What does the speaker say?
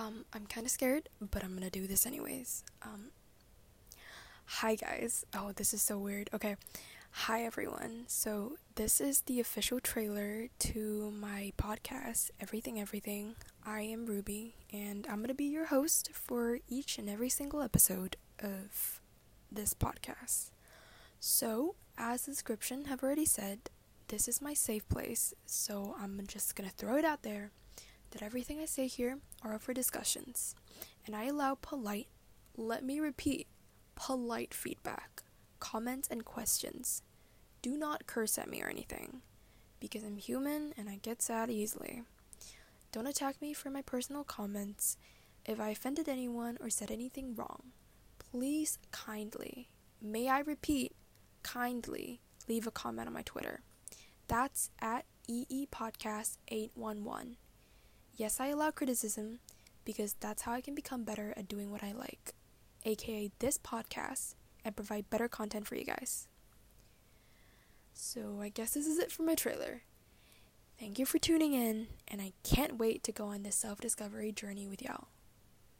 Um, I'm kind of scared, but I'm gonna do this anyways. Um, hi guys. Oh, this is so weird. Okay. Hi everyone. So, this is the official trailer to my podcast, Everything Everything. I am Ruby, and I'm gonna be your host for each and every single episode of this podcast. So, as the description have already said, this is my safe place, so I'm just gonna throw it out there that everything I say here are up for discussions, and I allow polite, let me repeat, polite feedback, comments, and questions. Do not curse at me or anything, because I'm human and I get sad easily. Don't attack me for my personal comments. If I offended anyone or said anything wrong, please kindly, may I repeat, kindly leave a comment on my Twitter. That's at EE Podcast 811. Yes, I allow criticism because that's how I can become better at doing what I like, aka this podcast, and provide better content for you guys. So, I guess this is it for my trailer. Thank you for tuning in, and I can't wait to go on this self discovery journey with y'all.